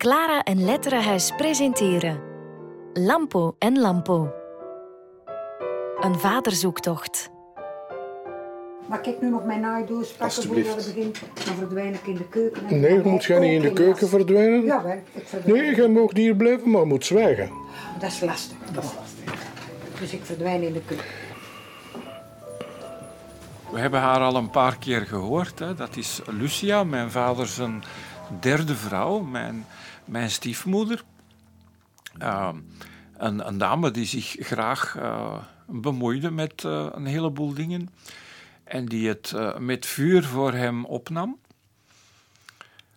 Clara en Letterenhuis presenteren Lampo en Lampo. Een vaderzoektocht. Maar kijk nu nog mijn naaidoos pakken voordat het begint. Dan verdwijn ik in de keuken. en Nee, dan moet jij niet in de keuken verdwijnen? Ja, wel, ik verdwijn. Nee, jij mag hier blijven, maar moet zwijgen. Dat is lastig. Dat is lastig. Dus ik verdwijn in de keuken. We hebben haar al een paar keer gehoord. Hè. Dat is Lucia, mijn vader zijn derde vrouw, mijn, mijn stiefmoeder. Uh, een, een dame die zich graag uh, bemoeide met uh, een heleboel dingen en die het uh, met vuur voor hem opnam.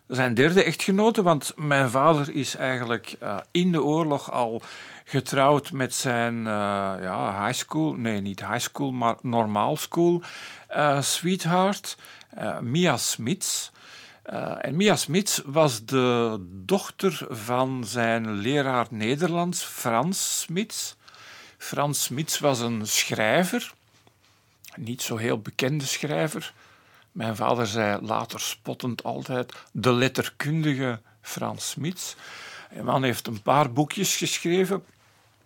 Zijn derde echtgenote, want mijn vader is eigenlijk in de oorlog al getrouwd met zijn ja, high school, nee niet high school, maar normaal school sweetheart, Mia Smits. En Mia Smits was de dochter van zijn leraar Nederlands, Frans Smits. Frans Smits was een schrijver, niet zo heel bekende schrijver. Mijn vader zei later spottend altijd de letterkundige Frans Smits. Man heeft een paar boekjes geschreven,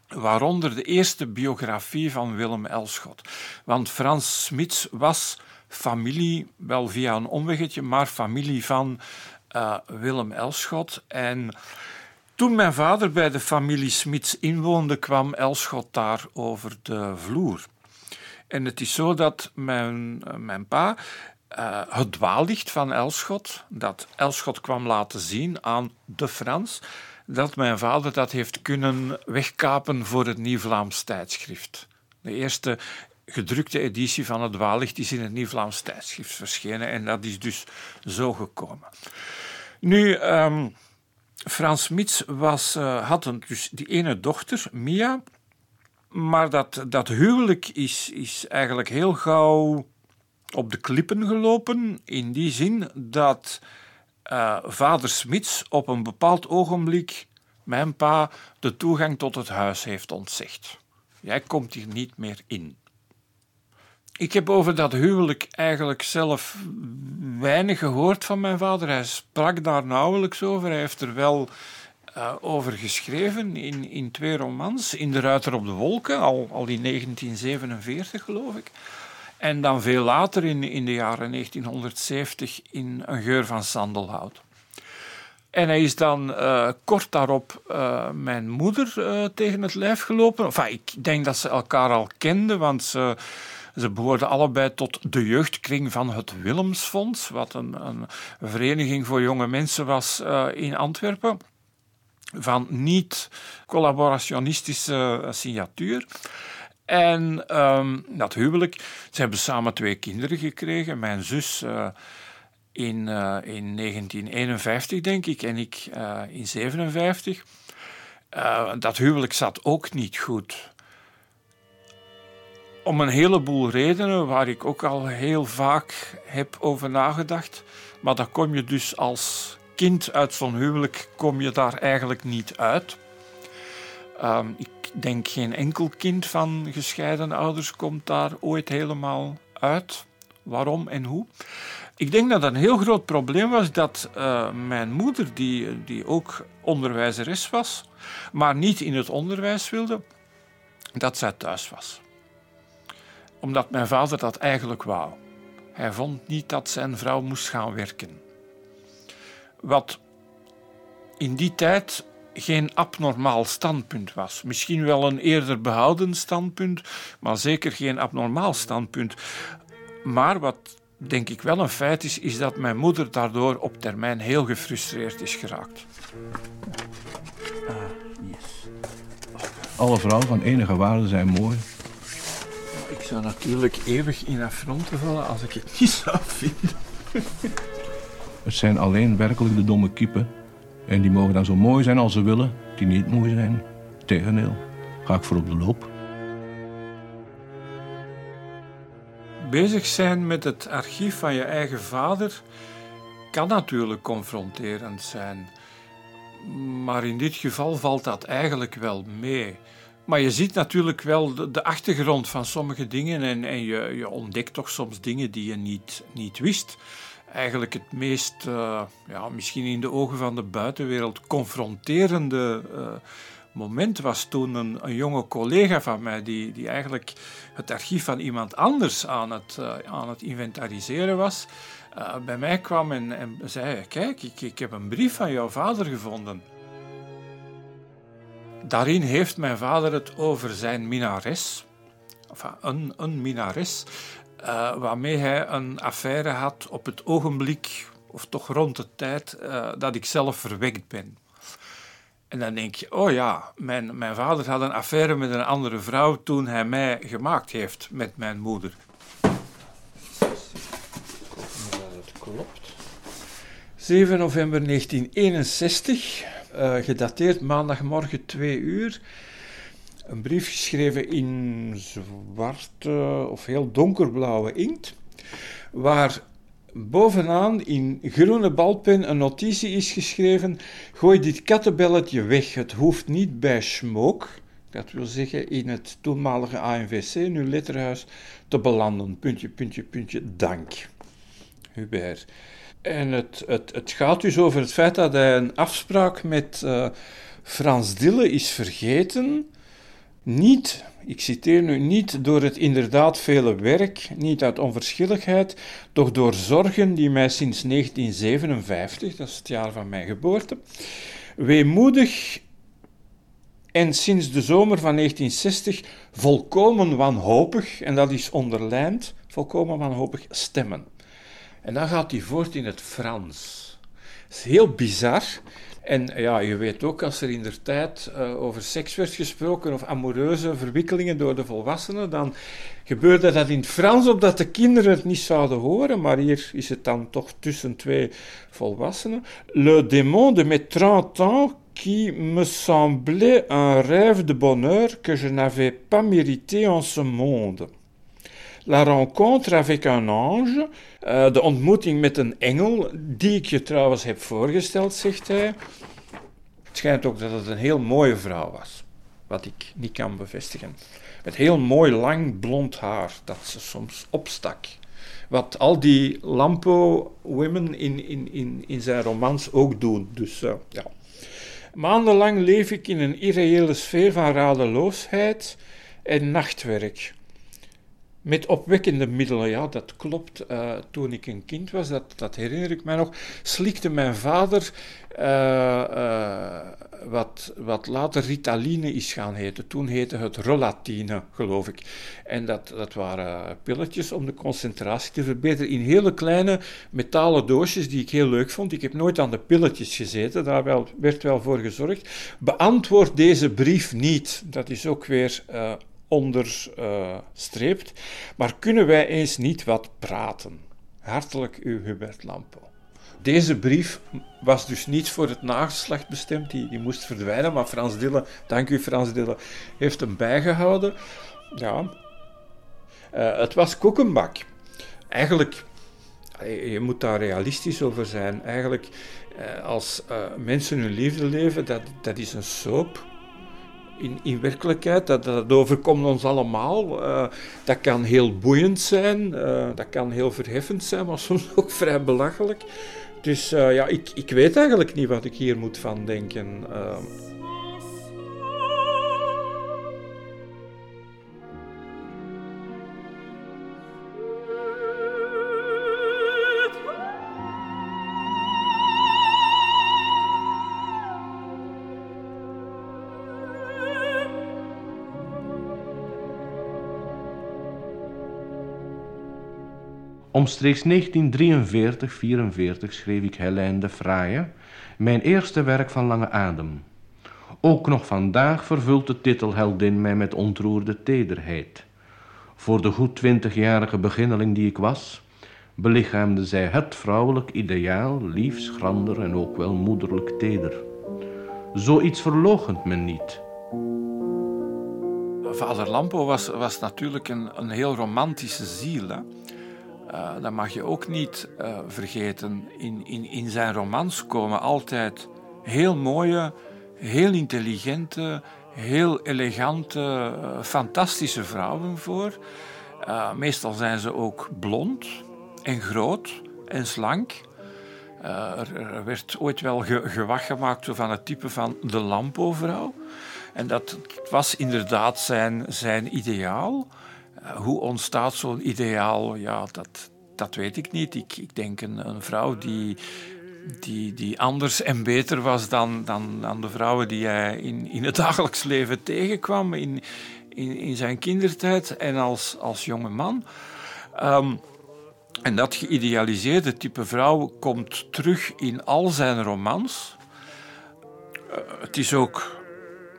waaronder de eerste biografie van Willem Elschot. Want Frans Smits was familie, wel via een omweggetje, maar familie van uh, Willem Elschot. En toen mijn vader bij de familie Smits inwoonde, kwam Elschot daar over de vloer. En het is zo dat mijn, mijn pa uh, het dwaallicht van Elschot, dat Elschot kwam laten zien aan de Frans, dat mijn vader dat heeft kunnen wegkapen voor het Nieuw-Vlaams tijdschrift. De eerste gedrukte editie van het dwaallicht is in het Nieuw-Vlaams tijdschrift verschenen en dat is dus zo gekomen. Nu, um, Frans Mits was, uh, had een, dus die ene dochter, Mia, maar dat, dat huwelijk is, is eigenlijk heel gauw op de klippen gelopen, in die zin dat uh, vader Smits op een bepaald ogenblik mijn pa de toegang tot het huis heeft ontzegd. Jij komt hier niet meer in. Ik heb over dat huwelijk eigenlijk zelf weinig gehoord van mijn vader. Hij sprak daar nauwelijks over. Hij heeft er wel uh, over geschreven in, in twee romans. In De Ruiter op de Wolken, al, al in 1947 geloof ik. En dan veel later, in, in de jaren 1970, in Een geur van sandelhout. En hij is dan uh, kort daarop uh, mijn moeder tegen het lijf gelopen. Enfin, ik denk dat ze elkaar al kenden, want ze, ze behoorden allebei tot de jeugdkring van het Willemsfonds, wat een, een vereniging voor jonge mensen was in Antwerpen. Van niet-collaborationistische signatuur. En um, dat huwelijk, ze hebben samen twee kinderen gekregen. Mijn zus uh, in, uh, in 1951, denk ik, en ik in 57. dat huwelijk zat ook niet goed. Om een heleboel redenen, waar ik ook al heel vaak heb over nagedacht. Maar daar kom je dus als kind uit zo'n huwelijk, kom je daar eigenlijk niet uit. Um, ik denk geen enkel kind van gescheiden ouders komt daar ooit helemaal uit. Waarom en hoe? Ik denk dat een heel groot probleem was dat uh, mijn moeder, die, die ook onderwijzeres was, maar niet in het onderwijs wilde, dat zij thuis was. Omdat mijn vader dat eigenlijk wou. Hij vond niet dat zijn vrouw moest gaan werken. Wat in die tijd geen abnormaal standpunt was. Misschien wel een eerder behouden standpunt, maar zeker geen abnormaal standpunt. Maar wat denk ik wel een feit is, is dat mijn moeder daardoor op termijn heel gefrustreerd is geraakt. Alle vrouwen van enige waarde zijn mooi. Ik zou natuurlijk eeuwig in affronten vallen als ik het niet zou vinden. Het zijn alleen werkelijk de domme kiepen en die mogen dan zo mooi zijn als ze willen, die niet mooi zijn. Tegendeel, ga ik voor op de loop. Bezig zijn met het archief van je eigen vader kan natuurlijk confronterend zijn. Maar in dit geval valt dat eigenlijk wel mee. Maar je ziet natuurlijk wel de, achtergrond van sommige dingen en, en je, je, ontdekt toch soms dingen die je niet, niet wist. eigenlijk het meest, uh, ja, misschien in de ogen van de buitenwereld, confronterende uh, moment was toen een, jonge collega van mij, die, die eigenlijk het archief van iemand anders aan het, uh, aan het inventariseren was, bij mij kwam en, en zei: Kijk, ik, ik heb een brief van jouw vader gevonden. Daarin heeft mijn vader het over zijn minares, enfin, een, een minares, uh, waarmee hij een affaire had op het ogenblik, of toch rond de tijd uh, dat ik zelf verwekt ben. En dan denk je, oh ja, mijn, mijn vader had een affaire met een andere vrouw toen hij mij gemaakt heeft met mijn moeder. Dat klopt. 7 november 1961, uh, gedateerd maandagmorgen 2 uur een brief geschreven in zwarte of heel donkerblauwe inkt, waar bovenaan in groene balpen een notitie is geschreven: Gooi dit kattenbelletje weg, het hoeft niet bij Schmook, dat wil zeggen in het toenmalige ANVC, nu letterhuis, te belanden. Puntje, puntje, puntje, dank. Hubert. En het, het, het gaat dus over het feit dat hij een afspraak met uh, Frans Dille is vergeten niet, ik citeer nu, niet door het inderdaad vele werk, niet uit onverschilligheid, doch door zorgen die mij sinds 1957, dat is het jaar van mijn geboorte, weemoedig en sinds de zomer van 1960 volkomen wanhopig, en dat is onderlijnd, volkomen wanhopig stemmen. En dan gaat hij voort in het Frans. Het is heel bizar. En ja, je weet ook, als er in der tijd uh, over seks werd gesproken of amoureuze verwikkelingen door de volwassenen, dan gebeurde dat in het Frans, opdat de kinderen het niet zouden horen, maar hier is het dan toch tussen twee volwassenen. Le démon de mes 30 ans qui me semblait un rêve de bonheur que je n'avais pas mérité en ce monde. La rencontre avec un ange, uh, de ontmoeting met een engel, die ik je trouwens heb voorgesteld, zegt hij. Het schijnt ook dat het een heel mooie vrouw was, wat ik niet kan bevestigen. Met heel mooi lang blond haar, dat ze soms opstak. Wat al die Lampo-women in, in, in, in zijn romans ook doen. Dus uh, ja. Maandenlang leef ik in een irreële sfeer van radeloosheid en nachtwerk. Met opwekkende middelen, ja, dat klopt. Uh, toen ik een kind was, dat, dat herinner ik mij nog, slikte mijn vader uh, uh, wat, wat later Ritaline is gaan heten. Toen heette het Rolatine, geloof ik. En dat, dat waren pilletjes om de concentratie te verbeteren in hele kleine metalen doosjes die ik heel leuk vond. Ik heb nooit aan de pilletjes gezeten, daar werd wel voor gezorgd. Beantwoord deze brief niet. Dat is ook weer onderstreept. maar kunnen wij eens niet wat praten? Hartelijk uw Hubert Lampo. Deze brief was dus niet voor het nageslacht bestemd, die, die moest verdwijnen, maar Frans Dille, dank u Frans Dille, heeft hem bijgehouden. Ja, uh, het was koekenbak. Eigenlijk, je moet daar realistisch over zijn. Eigenlijk, uh, als mensen hun liefde leven, dat, dat is een soap in, in werkelijkheid. Dat, dat overkomt ons allemaal. Uh, dat kan heel boeiend zijn, uh, dat kan heel verheffend zijn, maar soms ook vrij belachelijk. Dus uh, ja, ik, ik weet eigenlijk niet wat ik hier moet van denken. Omstreeks 1943-44 schreef ik Helene de Fraaie, mijn eerste werk van lange adem. Ook nog vandaag vervult de titelheldin mij met ontroerde tederheid. Voor de goed twintigjarige beginneling die ik was, belichaamde zij het vrouwelijk ideaal, lief, schrander en ook wel moederlijk teder. Zoiets verlogent men niet. Vader Lampo was, was natuurlijk een, een heel romantische ziel. Hè? Uh, dat mag je ook niet uh, vergeten. In, in, in zijn romans komen altijd heel mooie, heel intelligente, heel elegante, uh, fantastische vrouwen voor. meestal zijn ze ook blond en groot, en slank. Uh, er, werd ooit wel ge, gewacht gemaakt van het type van de Lampo-vrouw. En dat was inderdaad zijn, zijn ideaal. Hoe ontstaat zo'n ideaal? Ja, dat, dat weet ik niet. Ik, ik denk een, een vrouw die, die, die anders en beter was dan, dan, dan de vrouwen die hij in, in het dagelijks leven tegenkwam, in, in, in zijn kindertijd en als, als jonge man. Um, en dat geïdealiseerde type vrouw komt terug in al zijn romans. Uh, het is ook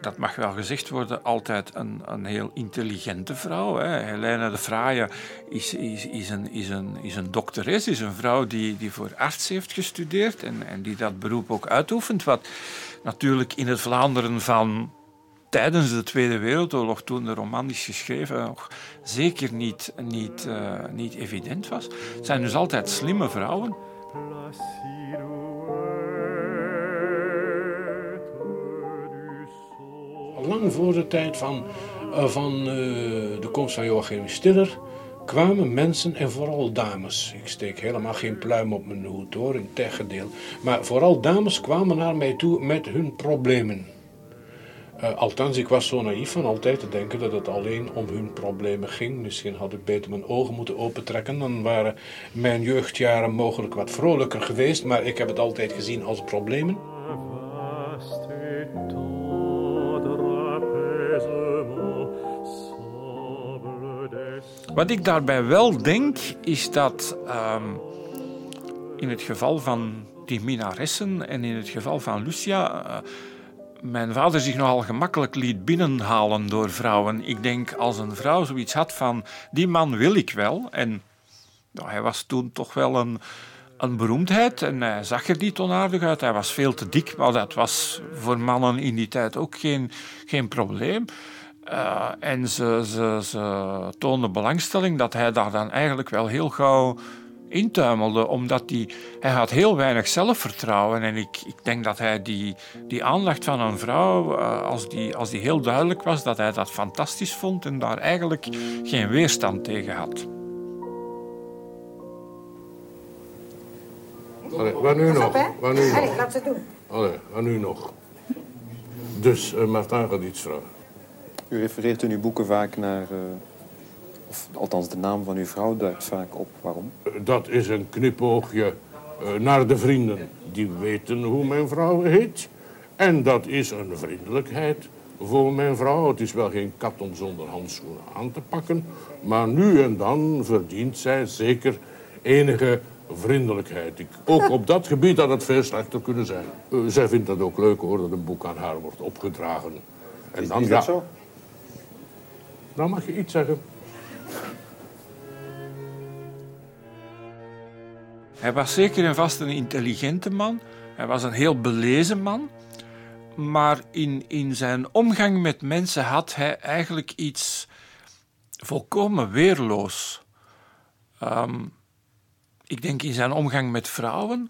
dat mag wel gezegd worden, altijd een, een heel intelligente vrouw. Hè. Helena de Fraaie is, is, is, een, is, een, is een dokteres, is een vrouw die, die voor arts heeft gestudeerd en, en die dat beroep ook uitoefent. Wat natuurlijk in het Vlaanderen van tijdens de Tweede Wereldoorlog, toen de roman is geschreven, nog zeker niet, niet, uh, niet evident was. Het zijn dus altijd slimme vrouwen. Lang voor de tijd van, van uh, de komst van Joachim Stiller kwamen mensen en vooral dames. Ik steek helemaal geen pluim op mijn hoed hoor, in tegendeel. Maar vooral dames kwamen naar mij toe met hun problemen. Uh, althans, ik was zo naïef van altijd te denken dat het alleen om hun problemen ging. Misschien had ik beter mijn ogen moeten opentrekken. Dan waren mijn jeugdjaren mogelijk wat vrolijker geweest. Maar ik heb het altijd gezien als problemen. Wat ik daarbij wel denk, is dat um, in het geval van die minaressen en in het geval van Lucia. Uh, mijn vader zich nogal gemakkelijk liet binnenhalen door vrouwen. Ik denk als een vrouw zoiets had van: die man wil ik wel. En nou, hij was toen toch wel een, een beroemdheid en hij zag er niet onaardig uit. Hij was veel te dik, maar dat was voor mannen in die tijd ook geen, geen probleem. Uh, en ze, ze, ze toonde belangstelling dat hij daar dan eigenlijk wel heel gauw intuimelde, omdat hij, hij had heel weinig zelfvertrouwen. En ik, ik denk dat hij die, die aandacht van een vrouw, uh, als, die, als die heel duidelijk was, dat hij dat fantastisch vond en daar eigenlijk geen weerstand tegen had. Allee, wat nu nog? Wat nu nog? Allee, laat ze doen. Allee, wat nu nog? Dus, uh, Martin gaat iets vragen. U refereert in uw boeken vaak naar, uh, of althans de naam van uw vrouw duikt vaak op. Waarom? Dat is een knipoogje uh, naar de vrienden. Die weten hoe mijn vrouw heet. En dat is een vriendelijkheid voor mijn vrouw. Het is wel geen kat om zonder handschoenen aan te pakken. Maar nu en dan verdient zij zeker enige vriendelijkheid. Ik, ook op dat gebied had het veel slechter kunnen zijn. Uh, zij vindt dat ook leuk hoor, dat een boek aan haar wordt opgedragen. En dan, is dat ja, zo? Nou mag je iets zeggen. Hij was zeker en vast een intelligente man. Hij was een heel belezen man. Maar in, in zijn omgang met mensen had hij eigenlijk iets volkomen weerloos. Um, ik denk in zijn omgang met vrouwen,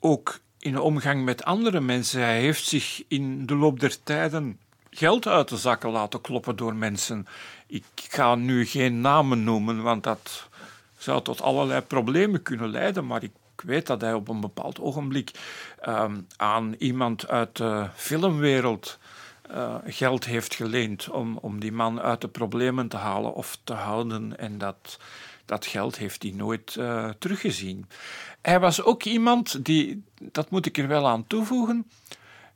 ook in de omgang met andere mensen. Hij heeft zich in de loop der tijden geld uit de zakken laten kloppen door mensen. Ik ga nu geen namen noemen, want dat zou tot allerlei problemen kunnen leiden, maar ik weet dat hij op een bepaald ogenblik um, aan iemand uit de filmwereld uh, geld heeft geleend om, om die man uit de problemen te halen of te houden. En dat, dat geld heeft hij nooit uh, teruggezien. Hij was ook iemand die, dat moet ik er wel aan toevoegen,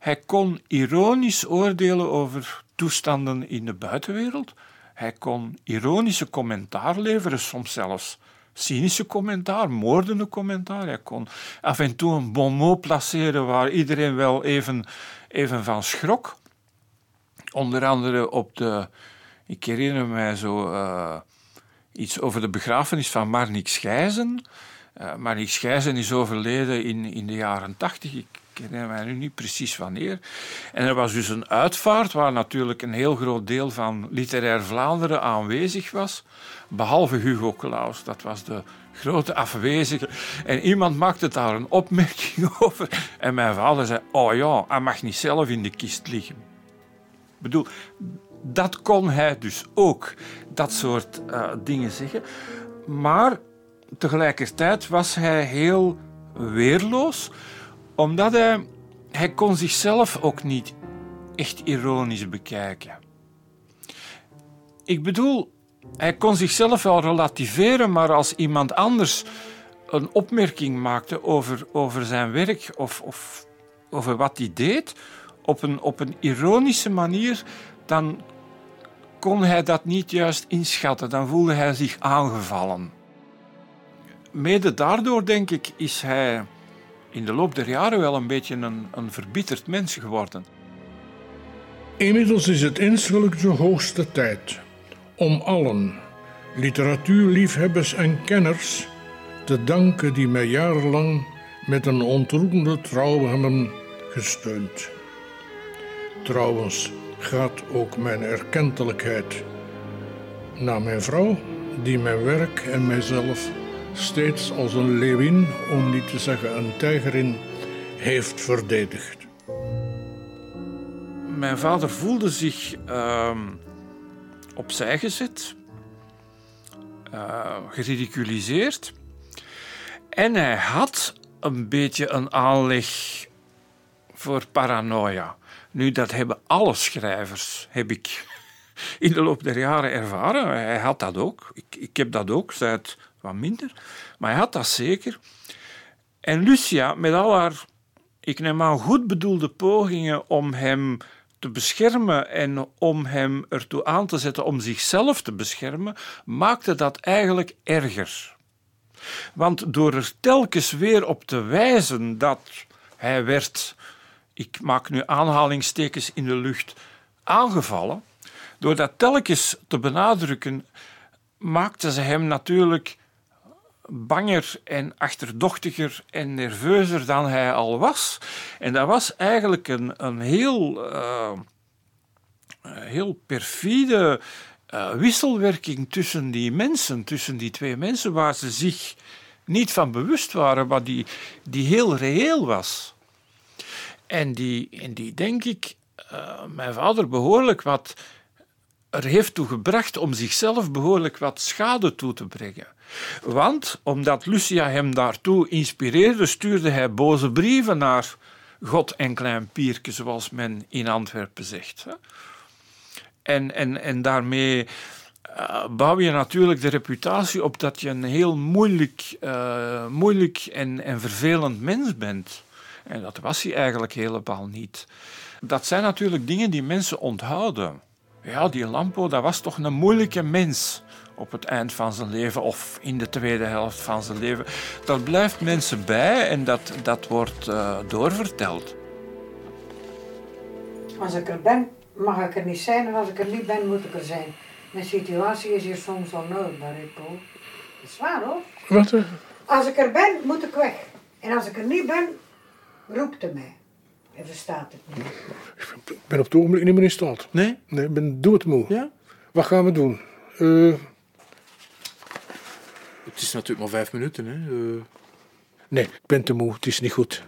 hij kon ironisch oordelen over toestanden in de buitenwereld. Hij kon ironische commentaar leveren, soms zelfs cynische commentaar, moordende commentaar. Hij kon af en toe een bon mot placeren waar iedereen wel even, even van schrok. Onder andere op de, ik herinner mij zo uh, iets over de begrafenis van Marnix Schijzen. Uh, Marnix Schijzen is overleden in, in de jaren tachtig. Ik herinner mij nu niet precies wanneer. En er was dus een uitvaart waar natuurlijk een heel groot deel van literair Vlaanderen aanwezig was, behalve Hugo Claus. Dat was de grote afwezige. En iemand maakte daar een opmerking over. En mijn vader zei: Oh ja, hij mag niet zelf in de kist liggen. Ik bedoel, dat kon hij dus ook, dat soort uh, dingen zeggen. Maar tegelijkertijd was hij heel weerloos, omdat hij, hij kon zichzelf ook niet echt ironisch bekijken. Ik bedoel, hij kon zichzelf wel relativeren, maar als iemand anders een opmerking maakte over, over zijn werk of, of over wat hij deed, op een, op een ironische manier, dan kon hij dat niet juist inschatten. Dan voelde hij zich aangevallen. Mede daardoor, denk ik, is hij in de loop der jaren wel een beetje een, een verbitterd mens geworden. Inmiddels is het insgelijk de hoogste tijd om allen, literatuurliefhebbers en kenners, te danken die mij jarenlang met een ontroerende trouw hebben gesteund. Trouwens gaat ook mijn erkentelijkheid naar mijn vrouw, die mijn werk en mijzelf steeds als een leeuwin, om niet te zeggen een tijgerin, heeft verdedigd. Mijn vader voelde zich uh, opzij gezet, uh, geridiculiseerd. En hij had een beetje een aanleg voor paranoia. Nu, dat hebben alle schrijvers, heb ik in de loop der jaren ervaren. Hij had dat ook. Ik, ik heb dat ook, zij wat minder. Maar hij had dat zeker. En Lucia, met al haar, ik neem aan, goed bedoelde pogingen om hem te beschermen en om hem ertoe aan te zetten om zichzelf te beschermen, maakte dat eigenlijk erger. Want door er telkens weer op te wijzen dat hij werd, ik maak nu aanhalingstekens in de lucht, aangevallen, door dat telkens te benadrukken, maakte ze hem natuurlijk banger en achterdochtiger en nerveuzer dan hij al was. En dat was eigenlijk een, een heel, uh, heel perfide uh, wisselwerking tussen die mensen, tussen die twee mensen, waar ze zich niet van bewust waren, maar die, die heel reëel was. En die, en die denk ik, uh, mijn vader behoorlijk wat er heeft toe gebracht om zichzelf behoorlijk wat schade toe te brengen. Want omdat Lucia hem daartoe inspireerde, stuurde hij boze brieven naar God en Klein Pierke, zoals men in Antwerpen zegt. En, en, en daarmee uh, bouw je natuurlijk de reputatie op dat je een heel moeilijk, uh, moeilijk en, en vervelend mens bent. En dat was hij eigenlijk helemaal niet. Dat zijn natuurlijk dingen die mensen onthouden. Ja, die Lampo, dat was toch een moeilijke mens op het eind van zijn leven of in de tweede helft van zijn leven. Dat blijft mensen bij en dat, dat wordt uh, doorverteld. Als ik er ben, mag ik er niet zijn en als ik er niet ben, moet ik er zijn. Mijn situatie is hier soms onnodig, Paul. Dat is waar hoor. Wat? Als ik er ben, moet ik weg. En als ik er niet ben, roept hij mij. Hij verstaat het niet. Ik ben op het ogenblik niet meer in staat. Nee? Nee, ik ben doodmoe. Ja? Wat gaan we doen? Uh, het is natuurlijk maar vijf minuten. Hè? Uh... Nee, ik ben te moe. Het is niet goed.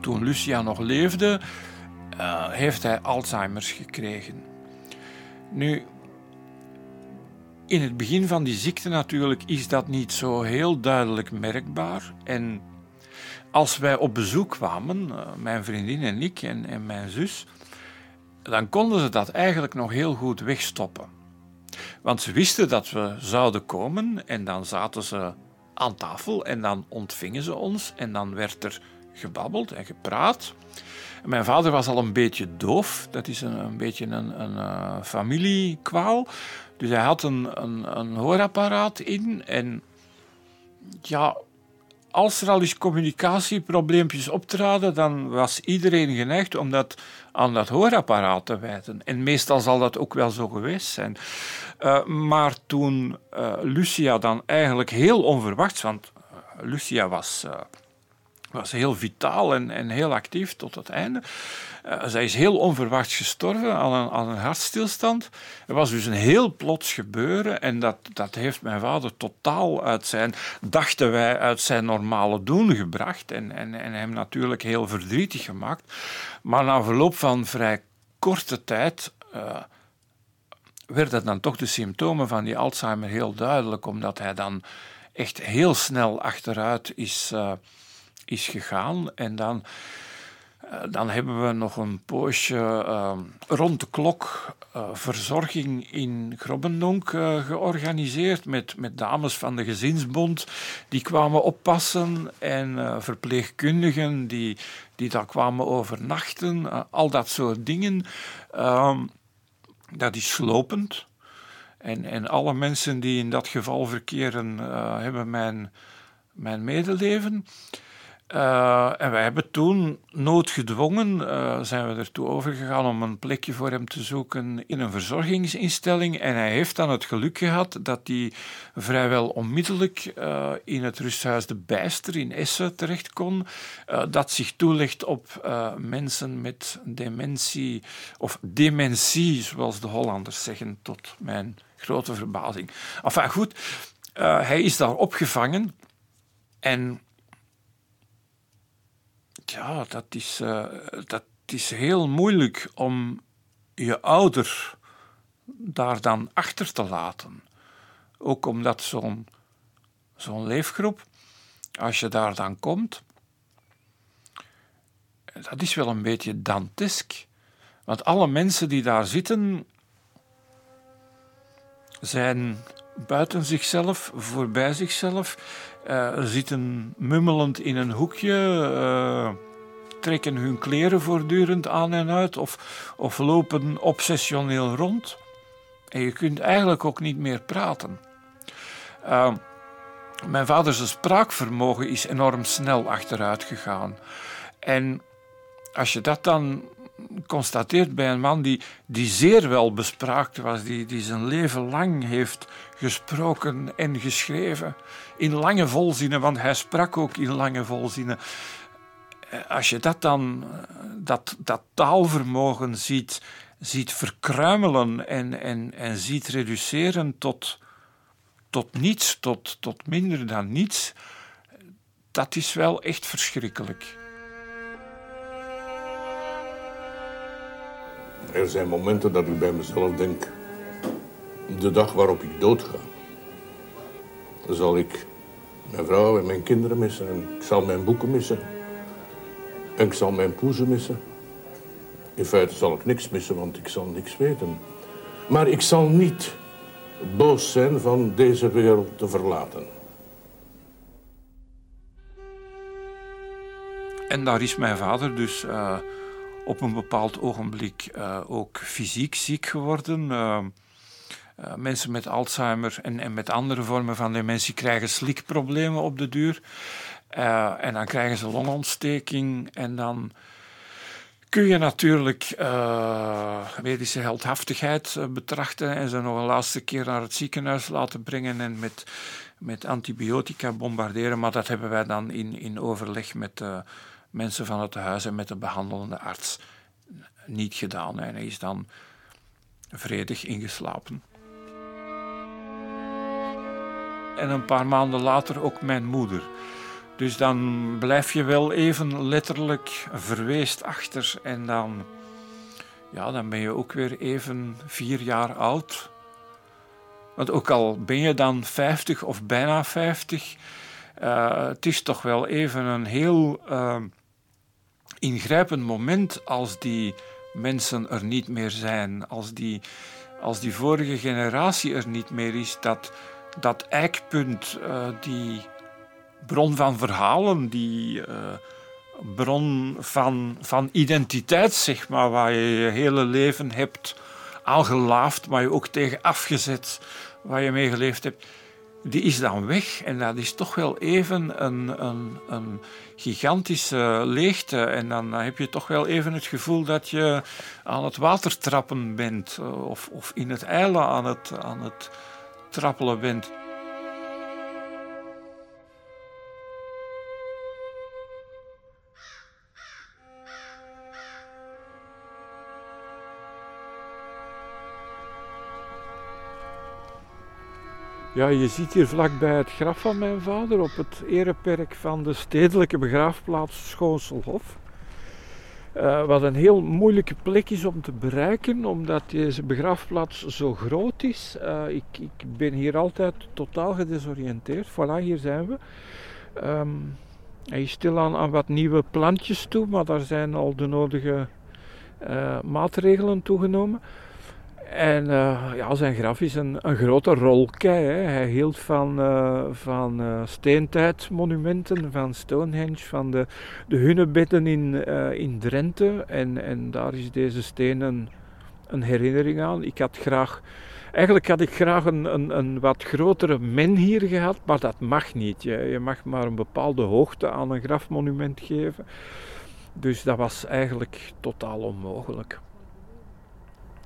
Toen Lucia nog leefde, uh, heeft hij Alzheimer's gekregen. Nu, in het begin van die ziekte natuurlijk is dat niet zo heel duidelijk merkbaar. En als wij op bezoek kwamen, eh, mijn vriendin en ik en, en mijn zus, dan konden ze dat eigenlijk nog heel goed wegstoppen. Want ze wisten dat we zouden komen en dan zaten ze aan tafel en dan ontvingen ze ons en dan werd er gebabbeld en gepraat. Mijn vader was al een beetje doof, dat is een, een beetje een, een uh, familiekwaal. Dus hij had een, een, een hoorapparaat in en ja, als er al eens communicatieprobleempjes optraden, dan was iedereen geneigd om dat aan dat hoorapparaat te wijten. En meestal zal dat ook wel zo geweest zijn. Uh, maar toen uh, Lucia dan eigenlijk heel onverwachts, want uh, Lucia was was heel vitaal en, en heel actief tot het einde. Uh, zij is heel onverwachts gestorven aan een, aan een hartstilstand. Het was dus een heel plots gebeuren en dat, dat heeft mijn vader totaal uit zijn, dachten wij, uit zijn normale doen gebracht en, en, en hem natuurlijk heel verdrietig gemaakt. Maar na verloop van vrij korte tijd uh, werden dan toch de symptomen van die Alzheimer heel duidelijk, omdat hij dan echt heel snel achteruit is, uh, is gegaan. En dan, uh, dan hebben we nog een poosje uh, rond de klok verzorging in Grobbendonk georganiseerd met, met dames van de gezinsbond die kwamen oppassen en verpleegkundigen die, die daar kwamen overnachten. al dat soort dingen. Ehm, dat is slopend. En, en alle mensen die in dat geval verkeren, hebben mijn, mijn medeleven. Uh, en wij hebben toen noodgedwongen uh, zijn we ertoe overgegaan om een plekje voor hem te zoeken in een verzorgingsinstelling. En hij heeft dan het geluk gehad dat hij vrijwel onmiddellijk uh, in het rusthuis De Bijster in Essen terecht kon. dat zich toelegt op mensen met dementie, of dementie, zoals de Hollanders zeggen, tot mijn grote verbazing. Enfin goed, hij is daar opgevangen en ja, dat is, uh, dat is heel moeilijk om je ouder daar dan achter te laten. Ook omdat zo'n zo'n leefgroep, als je daar dan komt, dat is wel een beetje dantesk. Want alle mensen die daar zitten, zijn buiten zichzelf, voorbij zichzelf, zitten mummelend in een hoekje, uh, trekken hun kleren voortdurend aan en uit of, of lopen obsessioneel rond. En je kunt eigenlijk ook niet meer praten. Uh, mijn vaders spraakvermogen is enorm snel achteruit gegaan. En als je dat dan constateert bij een man die, die zeer wel bespraakt was, die, die zijn leven lang heeft gesproken en geschreven. In lange volzinnen, want hij sprak ook in lange volzinnen. Eh, als je dat dan, eh, dat, dat taalvermogen ziet, ziet verkruimelen en, en, en ziet reduceren tot, tot niets, tot, tot minder dan niets, dat is wel echt verschrikkelijk. Er zijn momenten dat ik bij mezelf denk... de dag waarop ik doodga... zal ik mijn vrouw en mijn kinderen missen. En ik zal mijn boeken missen. En ik zal mijn poezen missen. In feite zal ik niks missen, want ik zal niks weten. Maar ik zal niet boos zijn van deze wereld te verlaten. En daar is mijn vader dus... Uh op een bepaald ogenblik uh, ook fysiek ziek geworden. Uh, uh, mensen met Alzheimer en, en, met andere vormen van dementie krijgen slikproblemen op de duur. en dan krijgen ze longontsteking en dan kun je natuurlijk medische heldhaftigheid betrachten en ze nog een laatste keer naar het ziekenhuis laten brengen en met, met antibiotica bombarderen. Maar dat hebben wij dan in, in overleg met mensen van het huis en met de behandelende arts niet gedaan. En hij is dan vredig ingeslapen. En een paar maanden later ook mijn moeder. Dus dan blijf je wel even letterlijk verweest achter en dan, ja, dan ben je ook weer even vier jaar oud. Want ook al ben je dan 50 of bijna 50, uh, het is toch wel even een heel uh, ingrijpend moment als die mensen er niet meer zijn, als die, als die vorige generatie er niet meer is, dat, dat eikpunt, uh, die bron van verhalen, die uh, bron van, van identiteit, zeg maar, waar je je hele leven hebt aangelaafd, maar je ook tegen afgezet, waar je mee geleefd hebt die is dan weg. En dat is toch wel even een, een, een gigantische leegte. En dan heb je toch wel even het gevoel dat je aan het water trappen bent. Of, of in het eilen aan het, aan het trappelen bent. Ja, je ziet hier vlakbij het graf van mijn vader op het ereperk van de stedelijke begraafplaats Schoonselhof. Uh, wat een heel moeilijke plek is om te bereiken, omdat deze begraafplaats zo groot is. Uh, ik, ik, ben hier altijd totaal gedesoriënteerd. Voilà, hier zijn we. Um, hij is stilaan aan wat nieuwe plantjes toe, maar daar zijn al de nodige uh, maatregelen toegenomen. En uh, ja, zijn graf is een, een grote rolkei. Hè. Hij hield van, uh, van uh, steentijdmonumenten, van Stonehenge, van de, de hunebedden in, in Drenthe. En, en daar is deze steen een, een herinnering aan. Ik had graag, eigenlijk had ik graag een, een, een wat grotere men hier gehad, maar dat mag niet. Je, je mag maar een bepaalde hoogte aan een grafmonument geven. Dus dat was eigenlijk totaal onmogelijk.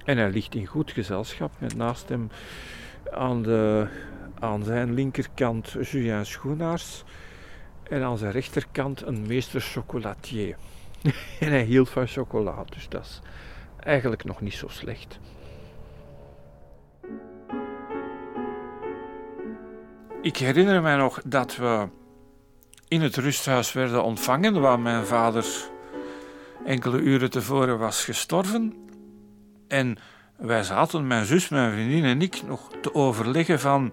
En hij ligt in goed gezelschap met naast hem aan, de, aan zijn linkerkant Julien Schoenaars en aan zijn rechterkant een meester chocolatier. en hij hield van chocola, dus dat is eigenlijk nog niet zo slecht. Ik herinner mij nog dat we in het rusthuis werden ontvangen waar mijn vader enkele uren tevoren was gestorven. En wij zaten, mijn zus, mijn vriendin en ik, nog te overleggen van...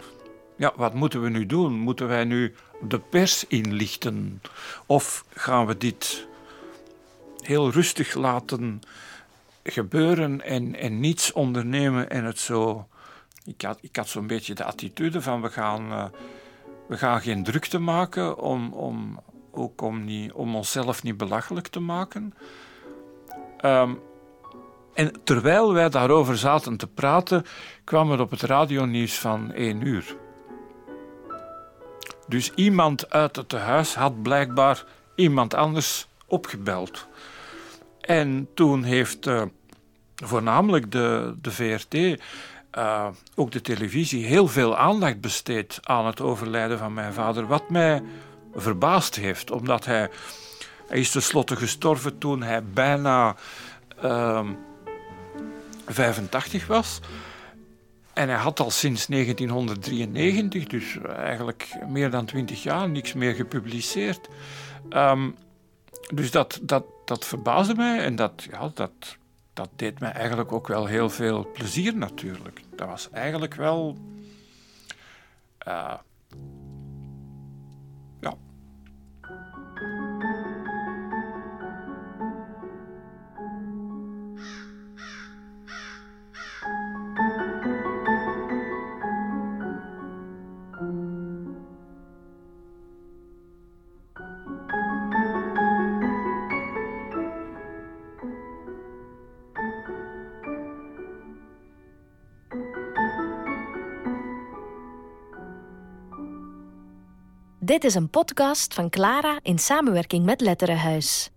Ja, wat moeten we nu doen? Moeten wij nu de pers inlichten? Of gaan we dit heel rustig laten gebeuren en, en niets ondernemen en het zo... Ik had, ik had zo'n beetje de attitude van we gaan, uh, we gaan geen drukte maken om, om, ook om, niet, om onszelf niet belachelijk te maken. Um, en terwijl wij daarover zaten te praten, kwam er op het radionieuws van één uur. Dus iemand uit het huis had blijkbaar iemand anders opgebeld. En toen heeft uh, voornamelijk de, de VRT, eh, ook de televisie, heel veel aandacht besteed aan het overlijden van mijn vader. Wat mij verbaasd heeft, omdat hij, hij is tenslotte gestorven toen hij bijna. Uh, 85 was. En hij had al sinds 1993, dus eigenlijk meer dan 20 jaar, niks meer gepubliceerd. Um, dus dat, dat, dat verbaasde mij en dat, ja, dat, dat deed mij eigenlijk ook wel heel veel plezier natuurlijk. Dat was eigenlijk wel... Uh, Dit is een podcast van Clara in samenwerking met Letterenhuis.